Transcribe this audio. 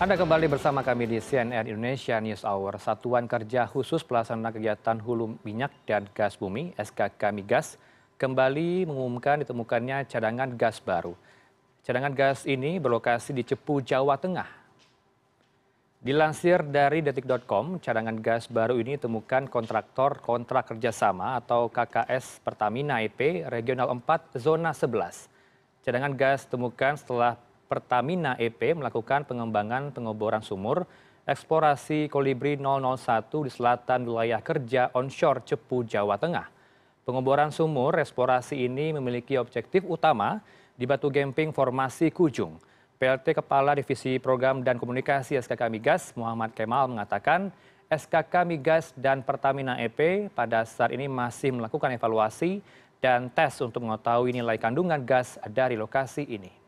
Anda kembali bersama kami di CNN Indonesia News Hour. Satuan Kerja Khusus Pelaksana Kegiatan Hulu Minyak dan Gas Bumi (SKK Migas) kembali mengumumkan ditemukannya cadangan gas baru. Cadangan gas ini berlokasi di Cepu, Jawa Tengah. Dilansir dari detik.com, cadangan gas baru ini ditemukan kontraktor kontrak kerjasama atau KKS Pertamina EP Regional 4 Zona 11. Cadangan gas ditemukan setelah Pertamina EP melakukan pengembangan pengeboran sumur eksplorasi Kolibri 001 di selatan wilayah kerja onshore Cepu, Jawa Tengah. Pengeboran sumur eksplorasi ini memiliki objektif utama di Batu Gemping Formasi Kujung. PLT Kepala Divisi Program dan Komunikasi SKK Migas Muhammad Kemal mengatakan SKK Migas dan Pertamina EP pada saat ini masih melakukan evaluasi dan tes untuk mengetahui nilai kandungan gas dari lokasi ini.